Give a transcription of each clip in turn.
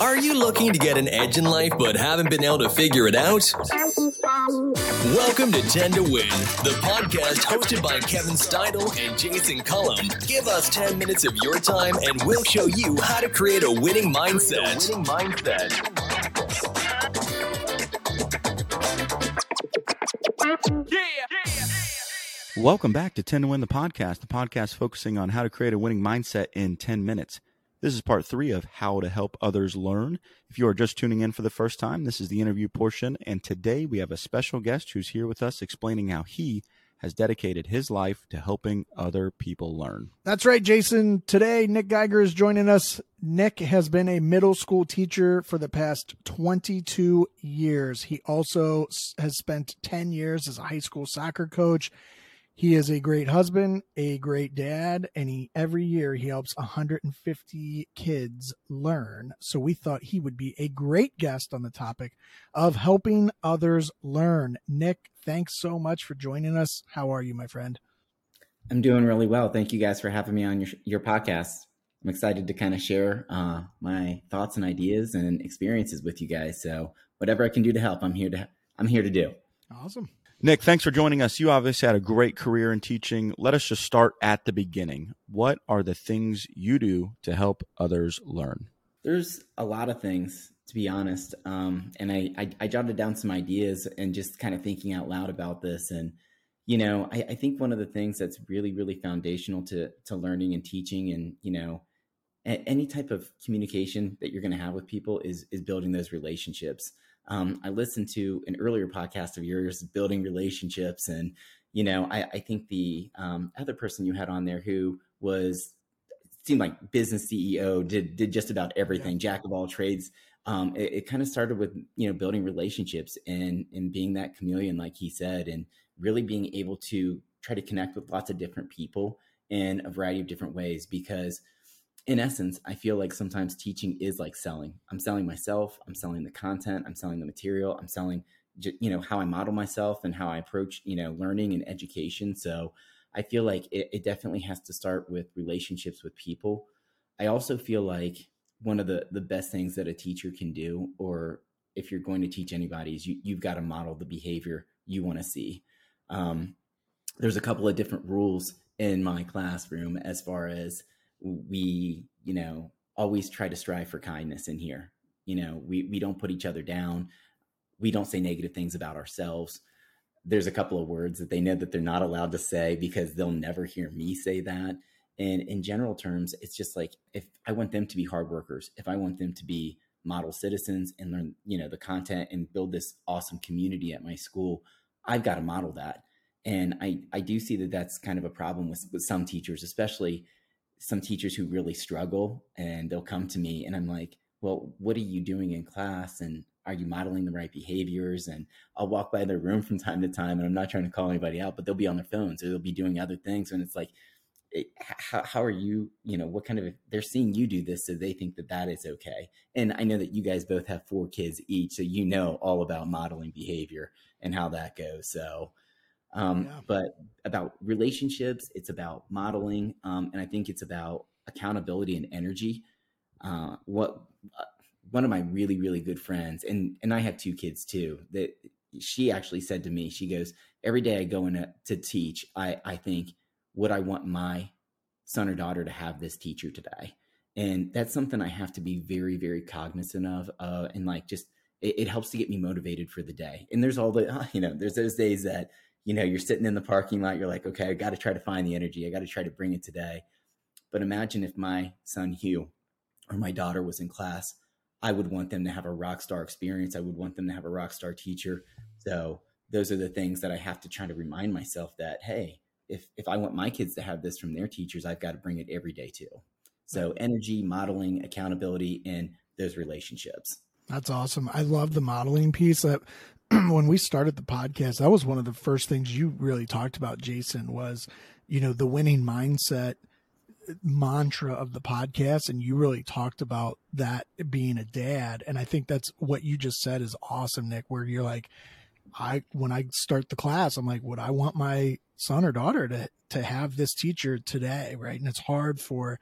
Are you looking to get an edge in life but haven't been able to figure it out? Welcome to 10 to Win, the podcast hosted by Kevin Steidel and Jason Cullum. Give us 10 minutes of your time and we'll show you how to create a winning mindset. Winning mindset. Welcome back to 10 to Win the podcast, the podcast focusing on how to create a winning mindset in 10 minutes. This is part three of How to Help Others Learn. If you are just tuning in for the first time, this is the interview portion. And today we have a special guest who's here with us explaining how he has dedicated his life to helping other people learn. That's right, Jason. Today, Nick Geiger is joining us. Nick has been a middle school teacher for the past 22 years. He also has spent 10 years as a high school soccer coach he is a great husband, a great dad, and he every year he helps 150 kids learn. So we thought he would be a great guest on the topic of helping others learn. Nick, thanks so much for joining us. How are you, my friend? I'm doing really well. Thank you guys for having me on your your podcast. I'm excited to kind of share uh, my thoughts and ideas and experiences with you guys. So whatever I can do to help, I'm here to I'm here to do. Awesome. Nick, thanks for joining us. You obviously had a great career in teaching. Let us just start at the beginning. What are the things you do to help others learn? There's a lot of things, to be honest. Um, and I, I, I, jotted down some ideas and just kind of thinking out loud about this. And, you know, I, I think one of the things that's really, really foundational to, to learning and teaching and, you know, any type of communication that you're going to have with people is, is building those relationships um, I listened to an earlier podcast of yours, building relationships, and you know, I, I think the um, other person you had on there who was seemed like business CEO did did just about everything, yeah. jack of all trades. Um, it, it kind of started with you know building relationships and and being that chameleon, like he said, and really being able to try to connect with lots of different people in a variety of different ways because in essence, I feel like sometimes teaching is like selling. I'm selling myself, I'm selling the content, I'm selling the material, I'm selling you know how I model myself and how I approach, you know, learning and education. So I feel like it, it definitely has to start with relationships with people. I also feel like one of the the best things that a teacher can do or if you're going to teach anybody is you, you've got to model the behavior you want to see. Um, there's a couple of different rules in my classroom as far as we you know always try to strive for kindness in here. You know we we don't put each other down. We don't say negative things about ourselves. There's a couple of words that they know that they're not allowed to say because they'll never hear me say that. And in general terms it's just like if i want them to be hard workers if i want them to be model citizens and learn you know the content and build this awesome community at my school i've got to model that. And i i do see that that's kind of a problem with, with some teachers especially some teachers who really struggle and they'll come to me and I'm like, well, what are you doing in class? And are you modeling the right behaviors? And I'll walk by their room from time to time and I'm not trying to call anybody out, but they'll be on their phones or they'll be doing other things. And it's like, it, how, how are you, you know, what kind of, they're seeing you do this. So they think that that is okay. And I know that you guys both have four kids each. So you know all about modeling behavior and how that goes. So, um, yeah. But about relationships, it's about modeling, um, and I think it's about accountability and energy. Uh, what uh, one of my really really good friends, and and I have two kids too. That she actually said to me, she goes, every day I go in to, to teach, I I think, would I want my son or daughter to have this teacher today? And that's something I have to be very very cognizant of, uh, and like just it, it helps to get me motivated for the day. And there's all the you know, there's those days that you know, you're sitting in the parking lot, you're like, okay, I got to try to find the energy. I got to try to bring it today. But imagine if my son Hugh or my daughter was in class, I would want them to have a rock star experience. I would want them to have a rock star teacher. So those are the things that I have to try to remind myself that, hey, if if I want my kids to have this from their teachers, I've got to bring it every day too. So energy, modeling, accountability, and those relationships. That's awesome. I love the modeling piece. That when we started the podcast, that was one of the first things you really talked about, Jason, was, you know, the winning mindset mantra of the podcast. And you really talked about that being a dad. And I think that's what you just said is awesome, Nick, where you're like, I, when I start the class, I'm like, would I want my son or daughter to, to have this teacher today? Right. And it's hard for,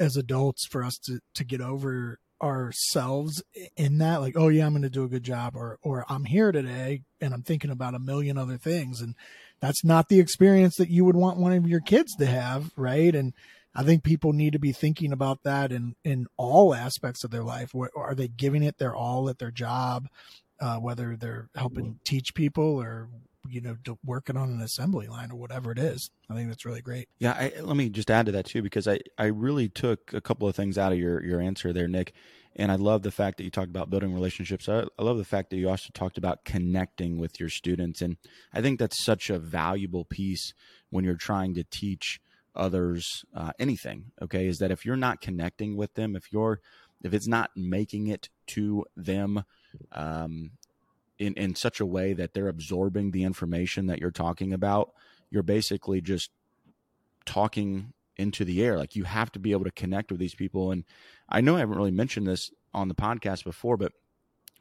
as adults for us to, to get over ourselves in that like oh yeah i'm going to do a good job or or i'm here today and i'm thinking about a million other things. And that's not the experience that you would want one of your kids to have right? And i think people need to be thinking about that in in all aspects of their life. What, are they giving it their all at their job uh, whether they're helping teach people or you know working on an assembly line or whatever it is. I think that's really great. Yeah I, let me just add to that too because i i really took a couple of things out of your your answer there nick. And i love the fact that you talked about building relationships. I, I love the fact that you also talked about connecting with your students. And i think that's such a valuable piece when you're trying to teach others uh, anything okay is that if you're not connecting with them if you're if it's not making it to them um, in in such a way that they're absorbing the information that you're talking about you're basically just talking into the air. Like you have to be able to connect with these people. And i know i haven't really mentioned this on the podcast before but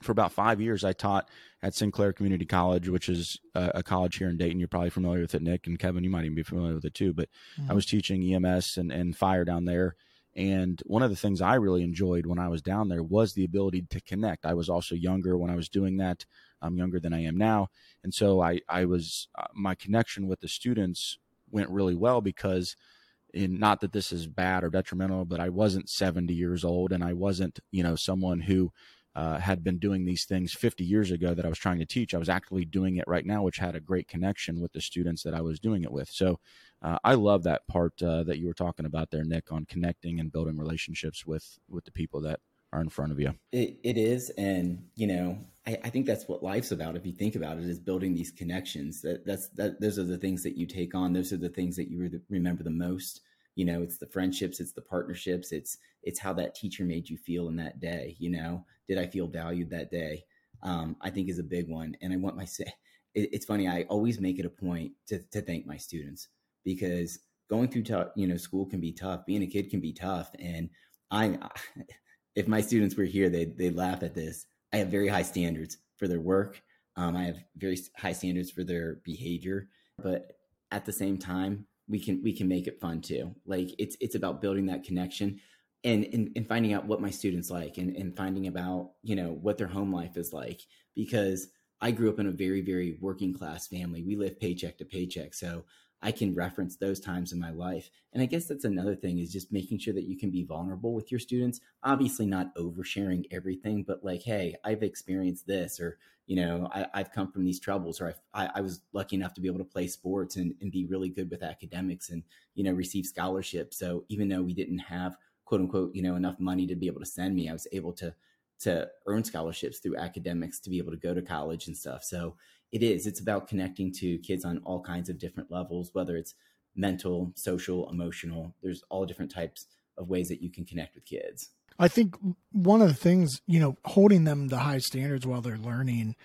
for about five years i taught at sinclair community college which is a, a college here in dayton. You're probably familiar with it nick and kevin. You might even be familiar with it too but mm-hmm. i was teaching ems and, and fire down there and one of the things I really enjoyed when I was down there was the ability to connect. I was also younger when I was doing that. I'm younger than I am now. And so I, I was, uh, my connection with the students went really well because in not that this is bad or detrimental, but I wasn't 70 years old and I wasn't, you know, someone who uh, had been doing these things 50 years ago that I was trying to teach. I was actually doing it right now, which had a great connection with the students that I was doing it with. So uh, I love that part uh, that you were talking about there, Nick, on connecting and building relationships with with the people that are in front of you. It, it is, and you know, I, I, think that's what life's about. If you think about it, is building these connections. That that's that. Those are the things that you take on. Those are the things that you re- remember the most. You know, it's the friendships, it's the partnerships, it's it's how that teacher made you feel in that day. You know, did I feel valued that day? Um, I think is a big one, and I want my say. It, it's funny. I always make it a point to to thank my students because going through tough, you know, school can be tough. Being a kid can be tough. And I, if my students were here, they they laugh at this. I have very high standards for their work. Um, I have very high standards for their behavior, but at the same time, we can we can make it fun too. Like it's it's about building that connection and and finding out what my students like and, and finding about you know what their home life is like because I grew up in a very very working class family. We live paycheck to paycheck, so I can reference those times in my life. And I guess that's another thing is just making sure that you can be vulnerable with your students. Obviously, not oversharing everything, but like, hey, I've experienced this, or you know, I, have come from these troubles, or I, I, was lucky enough to be able to play sports and, and be really good with academics, and you know, receive scholarships. So even though we didn't have quote unquote, you know, enough money to be able to send me, I was able to to earn scholarships through academics to be able to go to college and stuff. So it is it's about connecting to kids on all kinds of different levels whether it's mental social emotional there's all different types of ways that you can connect with kids i think one of the things you know holding them to high standards while they're learning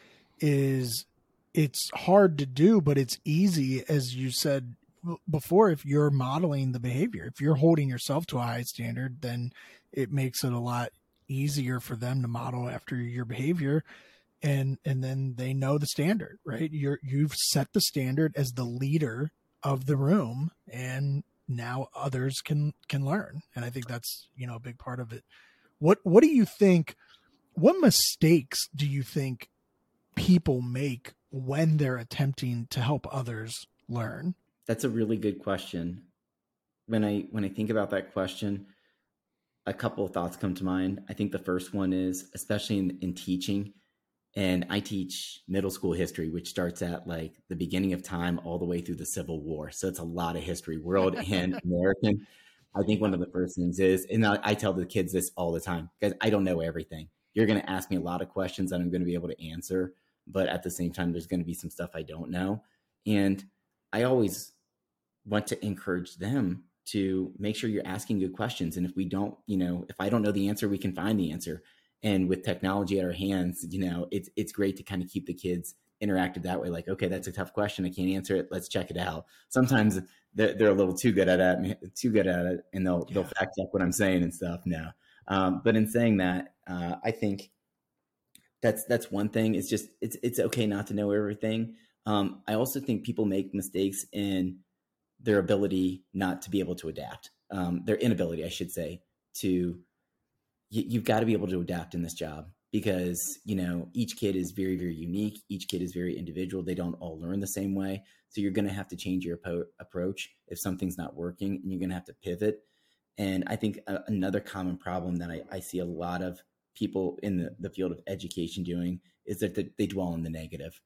is it's hard to do but it's easy as you said before if you're modeling the behavior if you're holding yourself to a high standard then it makes it a lot easier for them to model after your behavior and and then they know the standard right? You're you've set the standard as the leader of the room and now others can can learn. And i think that's you know a big part of it. What what do you think what mistakes do you think people make when they're attempting to help others learn that's a really good question when i when i think about that question a couple of thoughts come to mind i think the first one is especially in, in teaching and I teach middle school history, which starts at like the beginning of time all the way through the Civil War. So it's a lot of history, world and American. I think one of the first things is, and I, I tell the kids this all the time because I don't know everything. You're going to ask me a lot of questions that I'm going to be able to answer, but at the same time, there's going to be some stuff I don't know. And I always want to encourage them to make sure you're asking good questions. And if we don't, you know, if I don't know the answer, we can find the answer. And with technology at our hands you know it's it's great to kind of keep the kids interactive that way. Like okay that's a tough question. I can't answer it. Let's check it out. Sometimes they're, they're a little too good at it too good at it and they'll yeah. they'll fact check what i'm saying and stuff now. Um, but in saying that uh, i think that's that's one thing. It's just it's it's okay not to know everything. Um, i also think people make mistakes in their ability not to be able to adapt um, their inability i should say to you, you've got to be able to adapt in this job because you know each kid is very very unique each kid is very individual they don't all learn the same way. So you're going to have to change your approach if something's not working and you're going to have to pivot. And i think a- another common problem that I, I, see a lot of people in the, the field of education doing is that they, they dwell on the negative.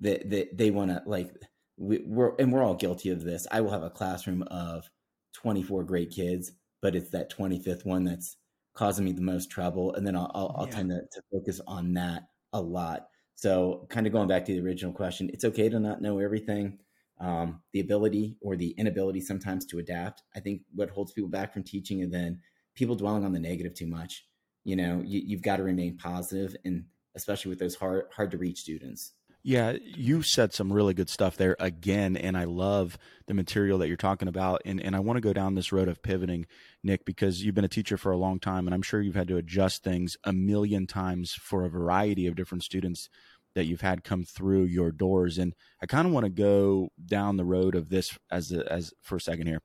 That they, they, they want to like we, we're and we're all guilty of this i will have a classroom of 24 great kids but it's that 25th one that's causing me the most trouble, and then I'll I'll, I'll yeah. tend to, to focus on that a lot. So, kind of going back to the original question, it's okay to not know everything. Um, the ability or the inability sometimes to adapt, I think, what holds people back from teaching, and then people dwelling on the negative too much. You know, you, you've got to remain positive, and especially with those hard hard to reach students. Yeah, you said some really good stuff there again, and I love the material that you're talking about. And, and I want to go down this road of pivoting, Nick, because you've been a teacher for a long time, and I'm sure you've had to adjust things a million times for a variety of different students that you've had come through your doors. And I kind of want to go down the road of this as a, as for a second here,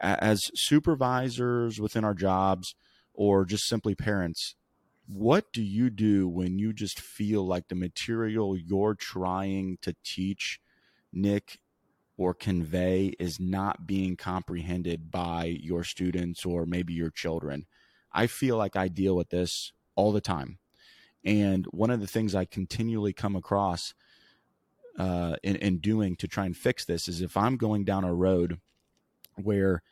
as supervisors within our jobs, or just simply parents what do you do when you just feel like the material you're trying to teach nick or convey is not being comprehended by your students or maybe your children? I feel like i deal with this all the time. And one of the things i continually come across uh, in, in doing to try and fix this is if i'm going down a road where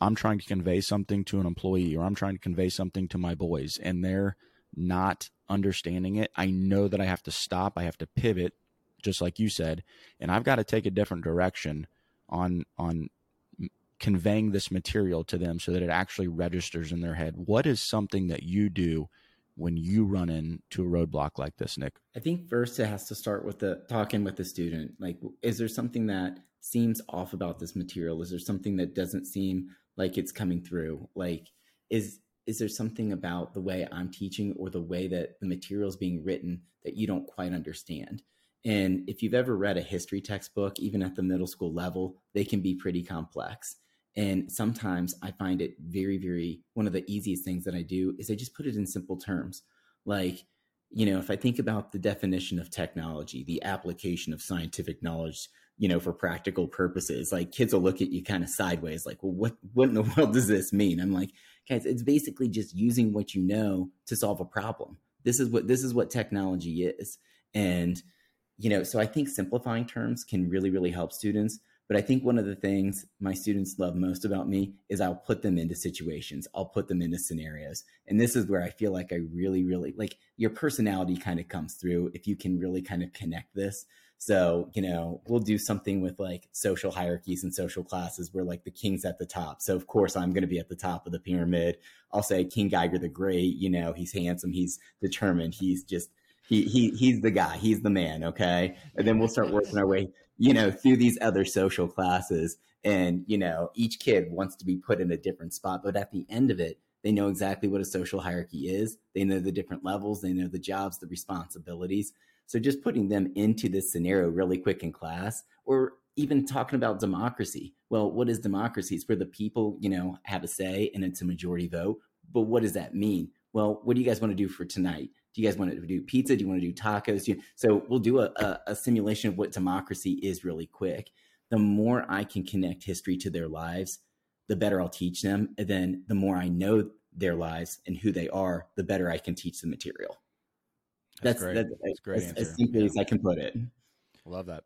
i'm trying to convey something to an employee or i'm trying to convey something to my boys and they're not understanding it, I know that I have to stop. I have to pivot, just like you said, and I've got to take a different direction on on conveying this material to them so that it actually registers in their head. What is something that you do when you run into a roadblock like this, Nick? I think first it has to start with the talking with the student. Like, is there something that seems off about this material? Is there something that doesn't seem like it's coming through? Like, is is there something about the way I'm teaching or the way that the material is being written that you don't quite understand? And if you've ever read a history textbook, even at the middle school level, they can be pretty complex. And sometimes I find it very, very one of the easiest things that I do is I just put it in simple terms. Like, you know, if I think about the definition of technology, the application of scientific knowledge you know, for practical purposes. Like kids will look at you kind of sideways, like, well, what what in the world does this mean? I'm like, guys, it's basically just using what you know to solve a problem. This is what this is what technology is. And, you know, so I think simplifying terms can really, really help students. But I think one of the things my students love most about me is I'll put them into situations. I'll put them into scenarios. And this is where I feel like I really, really like your personality kind of comes through if you can really kind of connect this. So, you know, we'll do something with like social hierarchies and social classes where like the king's at the top. So, of course, I'm going to be at the top of the pyramid. I'll say King Geiger the Great, you know, he's handsome, he's determined, he's just, he, he, he's the guy, he's the man. Okay. And then we'll start working our way, you know, through these other social classes. And, you know, each kid wants to be put in a different spot. But at the end of it, they know exactly what a social hierarchy is. They know the different levels, they know the jobs, the responsibilities. So just putting them into this scenario really quick in class, or even talking about democracy. Well, what is democracy? It's where the people, you know, have a say and it's a majority vote. But what does that mean? Well, what do you guys want to do for tonight? Do you guys want to do pizza? Do you want to do tacos? You, so we'll do a, a, a simulation of what democracy is really quick. The more I can connect history to their lives, the better I'll teach them. And then the more I know their lives and who they are, the better I can teach the material. That's, that's, that's, that's great. As, as simply yeah. as I can put it. Love that.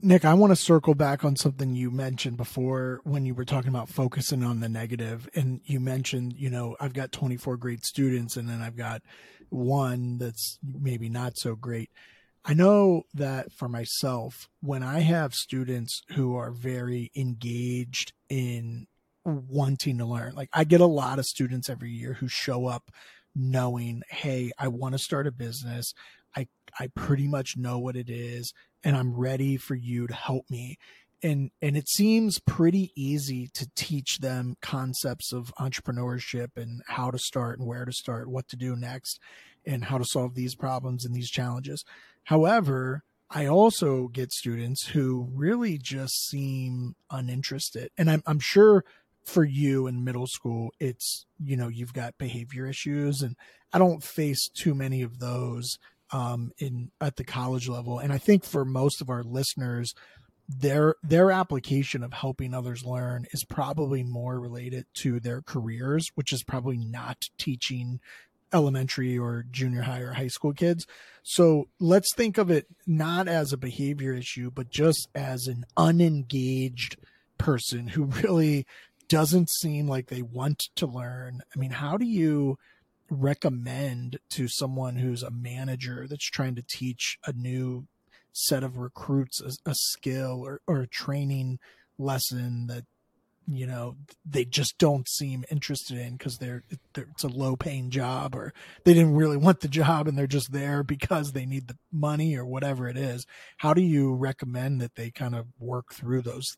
Nick, I want to circle back on something you mentioned before when you were talking about focusing on the negative. And you mentioned, you know, I've got 24 great students and then I've got one that's maybe not so great. I know that for myself, when I have students who are very engaged in wanting to learn, like I get a lot of students every year who show up knowing, hey, I want to start a business. I I pretty much know what it is and I'm ready for you to help me. And and it seems pretty easy to teach them concepts of entrepreneurship and how to start and where to start, what to do next, and how to solve these problems and these challenges. However, I also get students who really just seem uninterested. And I'm, I'm sure for you in middle school, it's, you know, you've got behavior issues and I don't face too many of those um, in at the college level. And I think for most of our listeners, their their application of helping others learn is probably more related to their careers, which is probably not teaching elementary or junior high or high school kids. So let's think of it not as a behavior issue, but just as an unengaged person who really doesn't seem like they want to learn. I mean, how do you recommend to someone who's a manager that's trying to teach a new set of recruits a, a skill or, or a training lesson that you know they just don't seem interested in because they're, they're, it's a low paying job or they didn't really want the job and they're just there because they need the money or whatever it is how do you recommend that they kind of work through those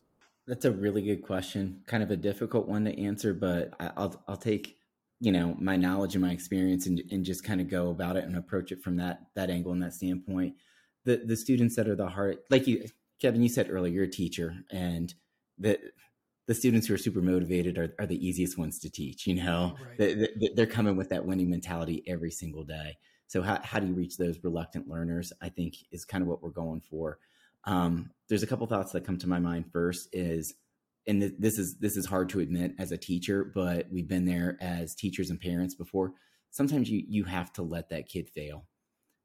that's a really good question kind of a difficult one to answer but i'll i'll take you know my knowledge and my experience and, and just kind of go about it and approach it from that that angle and that standpoint. The the students that are the hard like you kevin you said earlier you're a teacher and the the students who are super motivated are, are the easiest ones to teach you know? Right. they, they're coming with that winning mentality every single day. So how, how do you reach those reluctant learners i think is kind of what we're going for um, there's a couple thoughts that come to my mind first is and th- this is this is hard to admit as a teacher, but we've been there as teachers and parents before. Sometimes you you have to let that kid fail.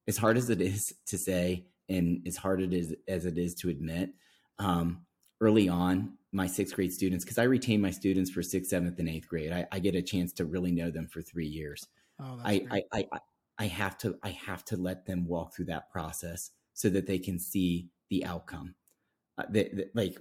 As hard as it is to say, and as hard it is as it is to admit, um, early on, my sixth grade students, because I retain my students for sixth, seventh, and eighth grade, I, I, get a chance to really know them for three years. Oh, I, I, I, I have to I have to let them walk through that process so that they can see the outcome. Uh, they, they, like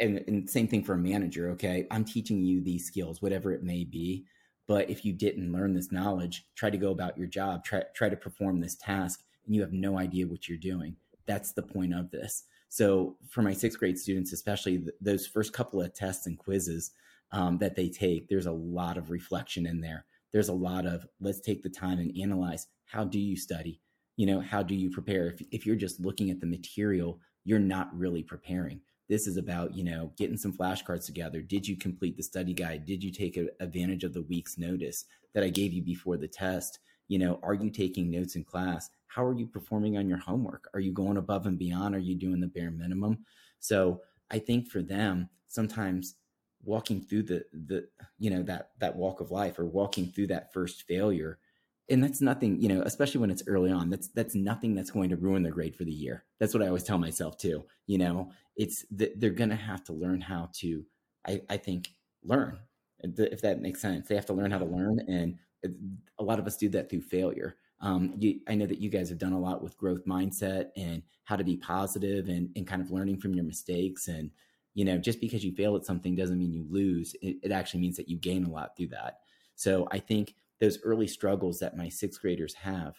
and, and same thing for a manager okay? I'm teaching you these skills whatever it may be but if you didn't learn this knowledge try to go about your job try, try to perform this task and you have no idea what you're doing. That's the point of this. So for my sixth grade students especially th- those first couple of tests and quizzes um, that they take there's a lot of reflection in there. There's a lot of let's take the time and analyze how do you study you know how do you prepare if, if you're just looking at the material you're not really preparing this is about, you know, getting some flashcards together. Did you complete the study guide? Did you take a, advantage of the week's notice that I gave you before the test? You know, are you taking notes in class? How are you performing on your homework? Are you going above and beyond? Are you doing the bare minimum? So I think for them, sometimes walking through the the you know that that walk of life or walking through that first failure and that's nothing you know especially when it's early on that's that's nothing that's going to ruin their grade for the year. That's what i always tell myself too you know? It's that they're going to have to learn how to I, I think learn if that makes sense. They have to learn how to learn and a lot of us do that through failure. Um, you, i know that you guys have done a lot with growth mindset and how to be positive and, and kind of learning from your mistakes and you know just because you fail at something doesn't mean you lose. It, it actually means that you gain a lot through that. So i think those early struggles that my sixth graders have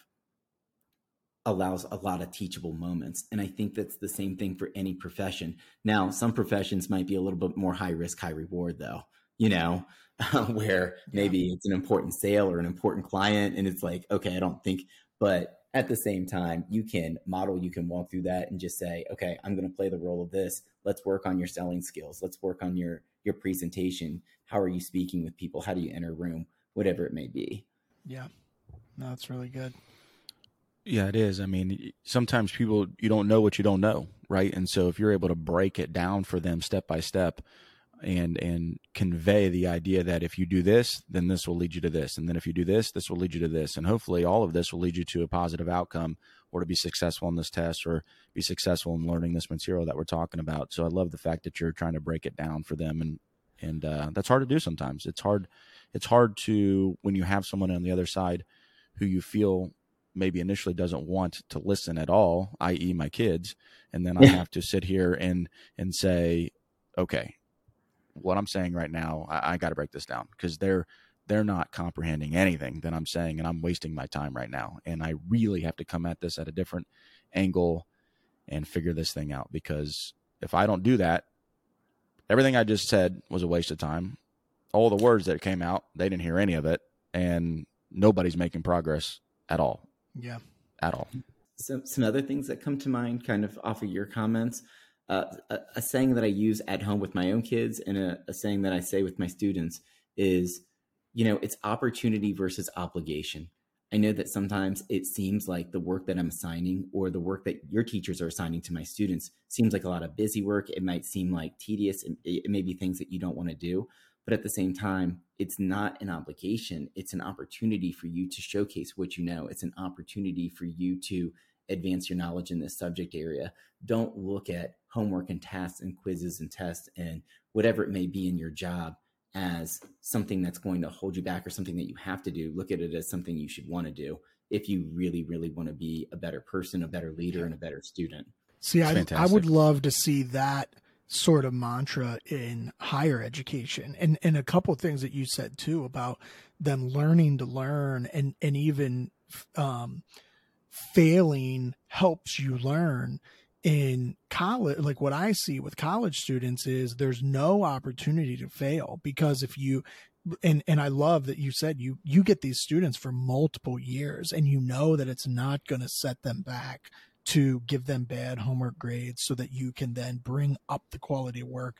allows a lot of teachable moments. And I think that's the same thing for any profession. Now, some professions might be a little bit more high risk, high reward, though, you know, where maybe yeah. it's an important sale or an important client. And it's like, okay, I don't think, but at the same time, you can model, you can walk through that and just say, okay, I'm going to play the role of this. Let's work on your selling skills. Let's work on your, your presentation. How are you speaking with people? How do you enter a room? Whatever it may be. Yeah. No, that's really good. Yeah, it is. I mean, sometimes people you don't know what you don't know, right? And so if you're able to break it down for them step by step and and convey the idea that if you do this, then this will lead you to this, and then if you do this, this will lead you to this, and hopefully all of this will lead you to a positive outcome or to be successful in this test or be successful in learning this material that we're talking about. So I love the fact that you're trying to break it down for them and and uh, that's hard to do sometimes. It's hard it's hard to when you have someone on the other side who you feel maybe initially doesn't want to listen at all, i.e., my kids, and then I have to sit here and and say, okay, what I'm saying right now, I, I got to break this down because they're they're not comprehending anything that I'm saying, and I'm wasting my time right now. And I really have to come at this at a different angle and figure this thing out because if I don't do that, everything I just said was a waste of time all the words that came out, they didn't hear any of it, and nobody's making progress at all. Yeah, at all. Some some other things that come to mind, kind of off of your comments. uh, a, a, saying that I use at home with my own kids and a, a saying that I say with my students is, you know, it's opportunity versus obligation. I know that sometimes it seems like the work that I'm assigning or the work that your teachers are assigning to my students seems like a lot of busy work. It might seem like tedious. It, it may be things that you don't want to do. But at the same time, it's not an obligation. It's an opportunity for you to showcase what you know. It's an opportunity for you to advance your knowledge in this subject area. Don't look at homework and tasks and quizzes and tests and whatever it may be in your job as something that's going to hold you back or something that you have to do. Look at it as something you should want to do if you really, really want to be a better person, a better leader, and a better student. See, I, I would love to see that sort of mantra in higher education. And and a couple things that you said too about them learning to learn and and even um failing helps you learn in college. Like what i see with college students is there's no opportunity to fail because if you and and i love that you said you you get these students for multiple years and you know that it's not going to set them back to give them bad homework grades so that you can then bring up the quality of work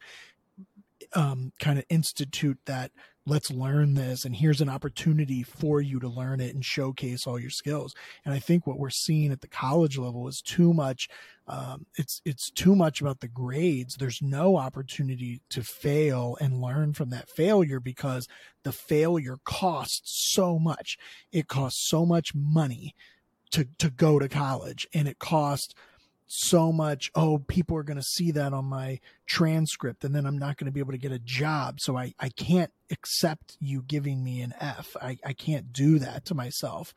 um, kind of institute that let's learn this and here's an opportunity for you to learn it and showcase all your skills. And i think what we're seeing at the college level is too much um, it's it's too much about the grades. There's no opportunity to fail and learn from that failure because the failure costs so much. It costs so much money to to go to college. And it costs so much oh people are going to see that on my transcript and then i'm not going to be able to get a job. So i i can't accept you giving me an f. I i can't do that to myself.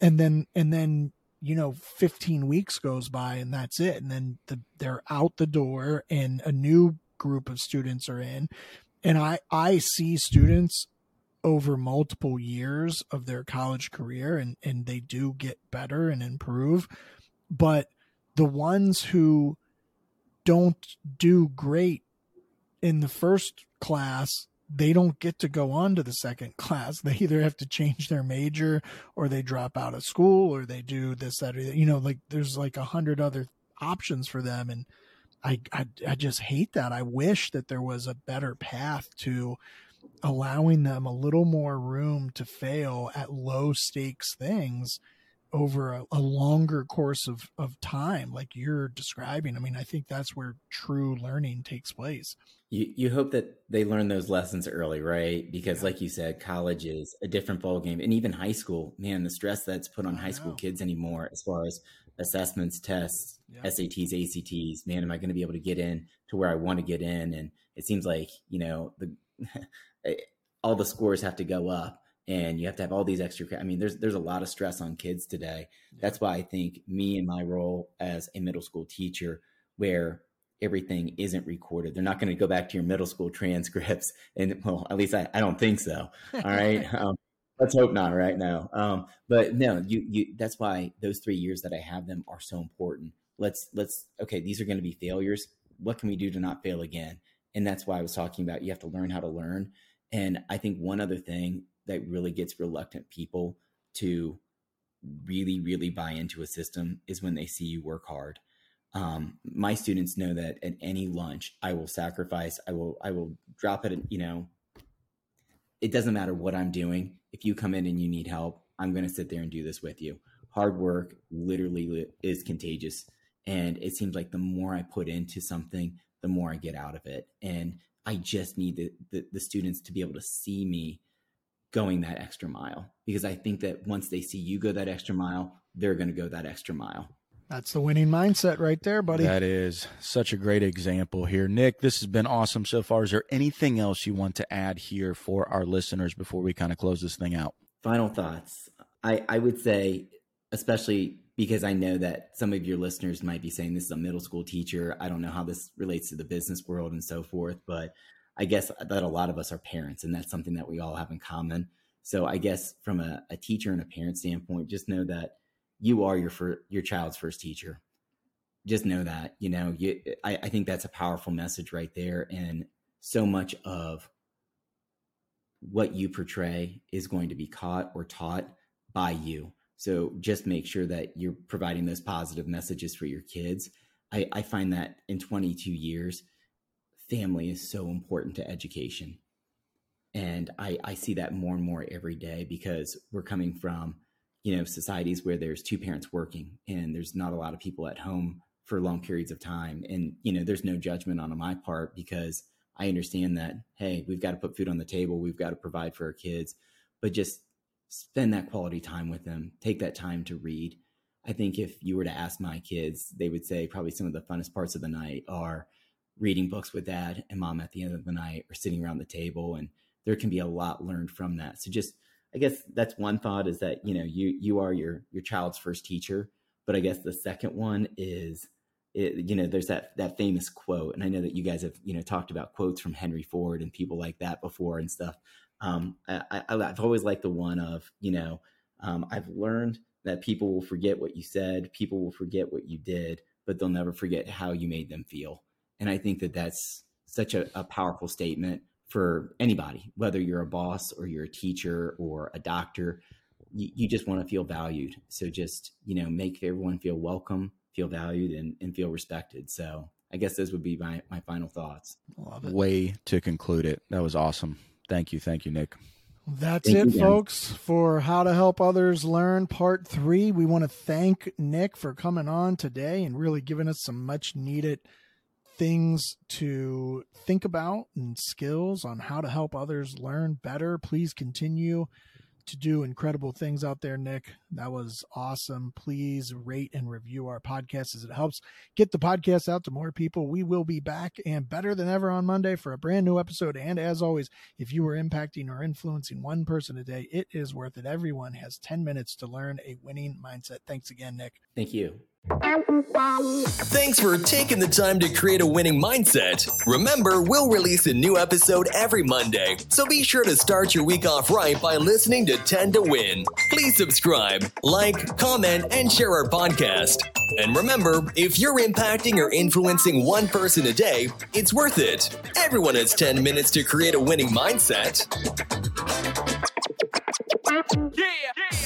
And then and then you know 15 weeks goes by and that's it. And then the, they're out the door and a new group of students are in. And i i see students over multiple years of their college career and and they do get better and improve. But the ones who don't do great in the first class they don't get to go on to the second class. They either have to change their major or they drop out of school or they do this that or that. you know like there's like a hundred other options for them. And I, I i just hate that. I wish that there was a better path to allowing them a little more room to fail at low stakes things over a, a, longer course of, of time like you're describing. I mean i think that's where true learning takes place. You, you hope that they learn those lessons early right? Because yeah. like you said college is a different ball game and even high school man the stress that's put on high school kids anymore as far as assessments tests yeah. sats acts man am i going to be able to get in to where i want to get in? And it seems like you know the all the scores have to go up and you have to have all these extra i mean there's there's a lot of stress on kids today. That's why i think me and my role as a middle school teacher where everything isn't recorded they're not going to go back to your middle school transcripts and well at least i, I don't think so. All right? Um, let's hope not right now. Um, but no you you that's why those three years that i have them are so important. Let's let's okay these are going to be failures. What can we do to not fail again and that's why i was talking about you have to learn how to learn and i think one other thing that really gets reluctant people to really, really buy into a system is when they see you work hard. Um, my students know that at any lunch, I will sacrifice. I will, I will drop it. You know, it doesn't matter what I'm doing. If you come in and you need help, I'm going to sit there and do this with you. Hard work literally is contagious. And it seems like the more I put into something, the more I get out of it. And I just need the, the, the students to be able to see me going that extra mile because I think that once they see you go that extra mile, they're going to go that extra mile. That's the winning mindset right there, buddy. That is such a great example here. Nick, this has been awesome so far. Is there anything else you want to add here for our listeners before we kind of close this thing out? Final thoughts. I, I would say, especially because I know that some of your listeners might be saying this is a middle school teacher. I don't know how this relates to the business world and so forth, but I guess that a lot of us are parents, and that's something that we all have in common. So I guess from a, a teacher and a parent standpoint, just know that you are your fir- your child's first teacher. Just know that you know you. I, I think that's a powerful message right there, and so much of what you portray is going to be caught or taught by you. So just make sure that you're providing those positive messages for your kids. I, I find that in 22 years, family is so important to education. And I, I see that more and more every day because we're coming from, you know, societies where there's two parents working and there's not a lot of people at home for long periods of time. And, you know, there's no judgment on my part because I understand that, hey, we've got to put food on the table, we've got to provide for our kids, but just spend that quality time with them, take that time to read. I think if you were to ask my kids, they would say probably some of the funnest parts of the night are reading books with dad and mom at the end of the night or sitting around the table and there can be a lot learned from that. So just I guess that's one thought is that, you know, you you are your your child's first teacher, but I guess the second one is it, you know, there's that that famous quote, and I know that you guys have you know talked about quotes from Henry Ford and people like that before and stuff. Um, I, have always liked the one of you know, um, I've learned that people will forget what you said, people will forget what you did, but they'll never forget how you made them feel. And I think that that's such a, a powerful statement for anybody, whether you're a boss or you're a teacher or a doctor. You, you just want to feel valued. So just you know, make everyone feel welcome feel valued and, and feel respected. So I guess those would be my, my final thoughts. Way to conclude it. That was awesome. Thank you. Thank you, Nick. That's thank it, you, folks, for How to Help Others Learn Part 3. We want to thank Nick for coming on today and really giving us some much needed things to think about and skills on how to help others learn better. Please continue to do incredible things out there, Nick. That was awesome. Please rate and review our podcast as it helps get the podcast out to more people. We will be back and better than ever on Monday for a brand new episode. And as always, if you are impacting or influencing one person a day, it is worth it. Everyone has 10 minutes to learn a winning mindset. Thanks again, Nick. Thank you. Thanks for taking the time to create a winning mindset. Remember, we'll release a new episode every Monday, so be sure to start your week off right by listening to 10 to Win. Please subscribe, like, comment, and share our podcast. And remember, if you're impacting or influencing one person a day, it's worth it. Everyone has 10 minutes to create a winning mindset. Yeah.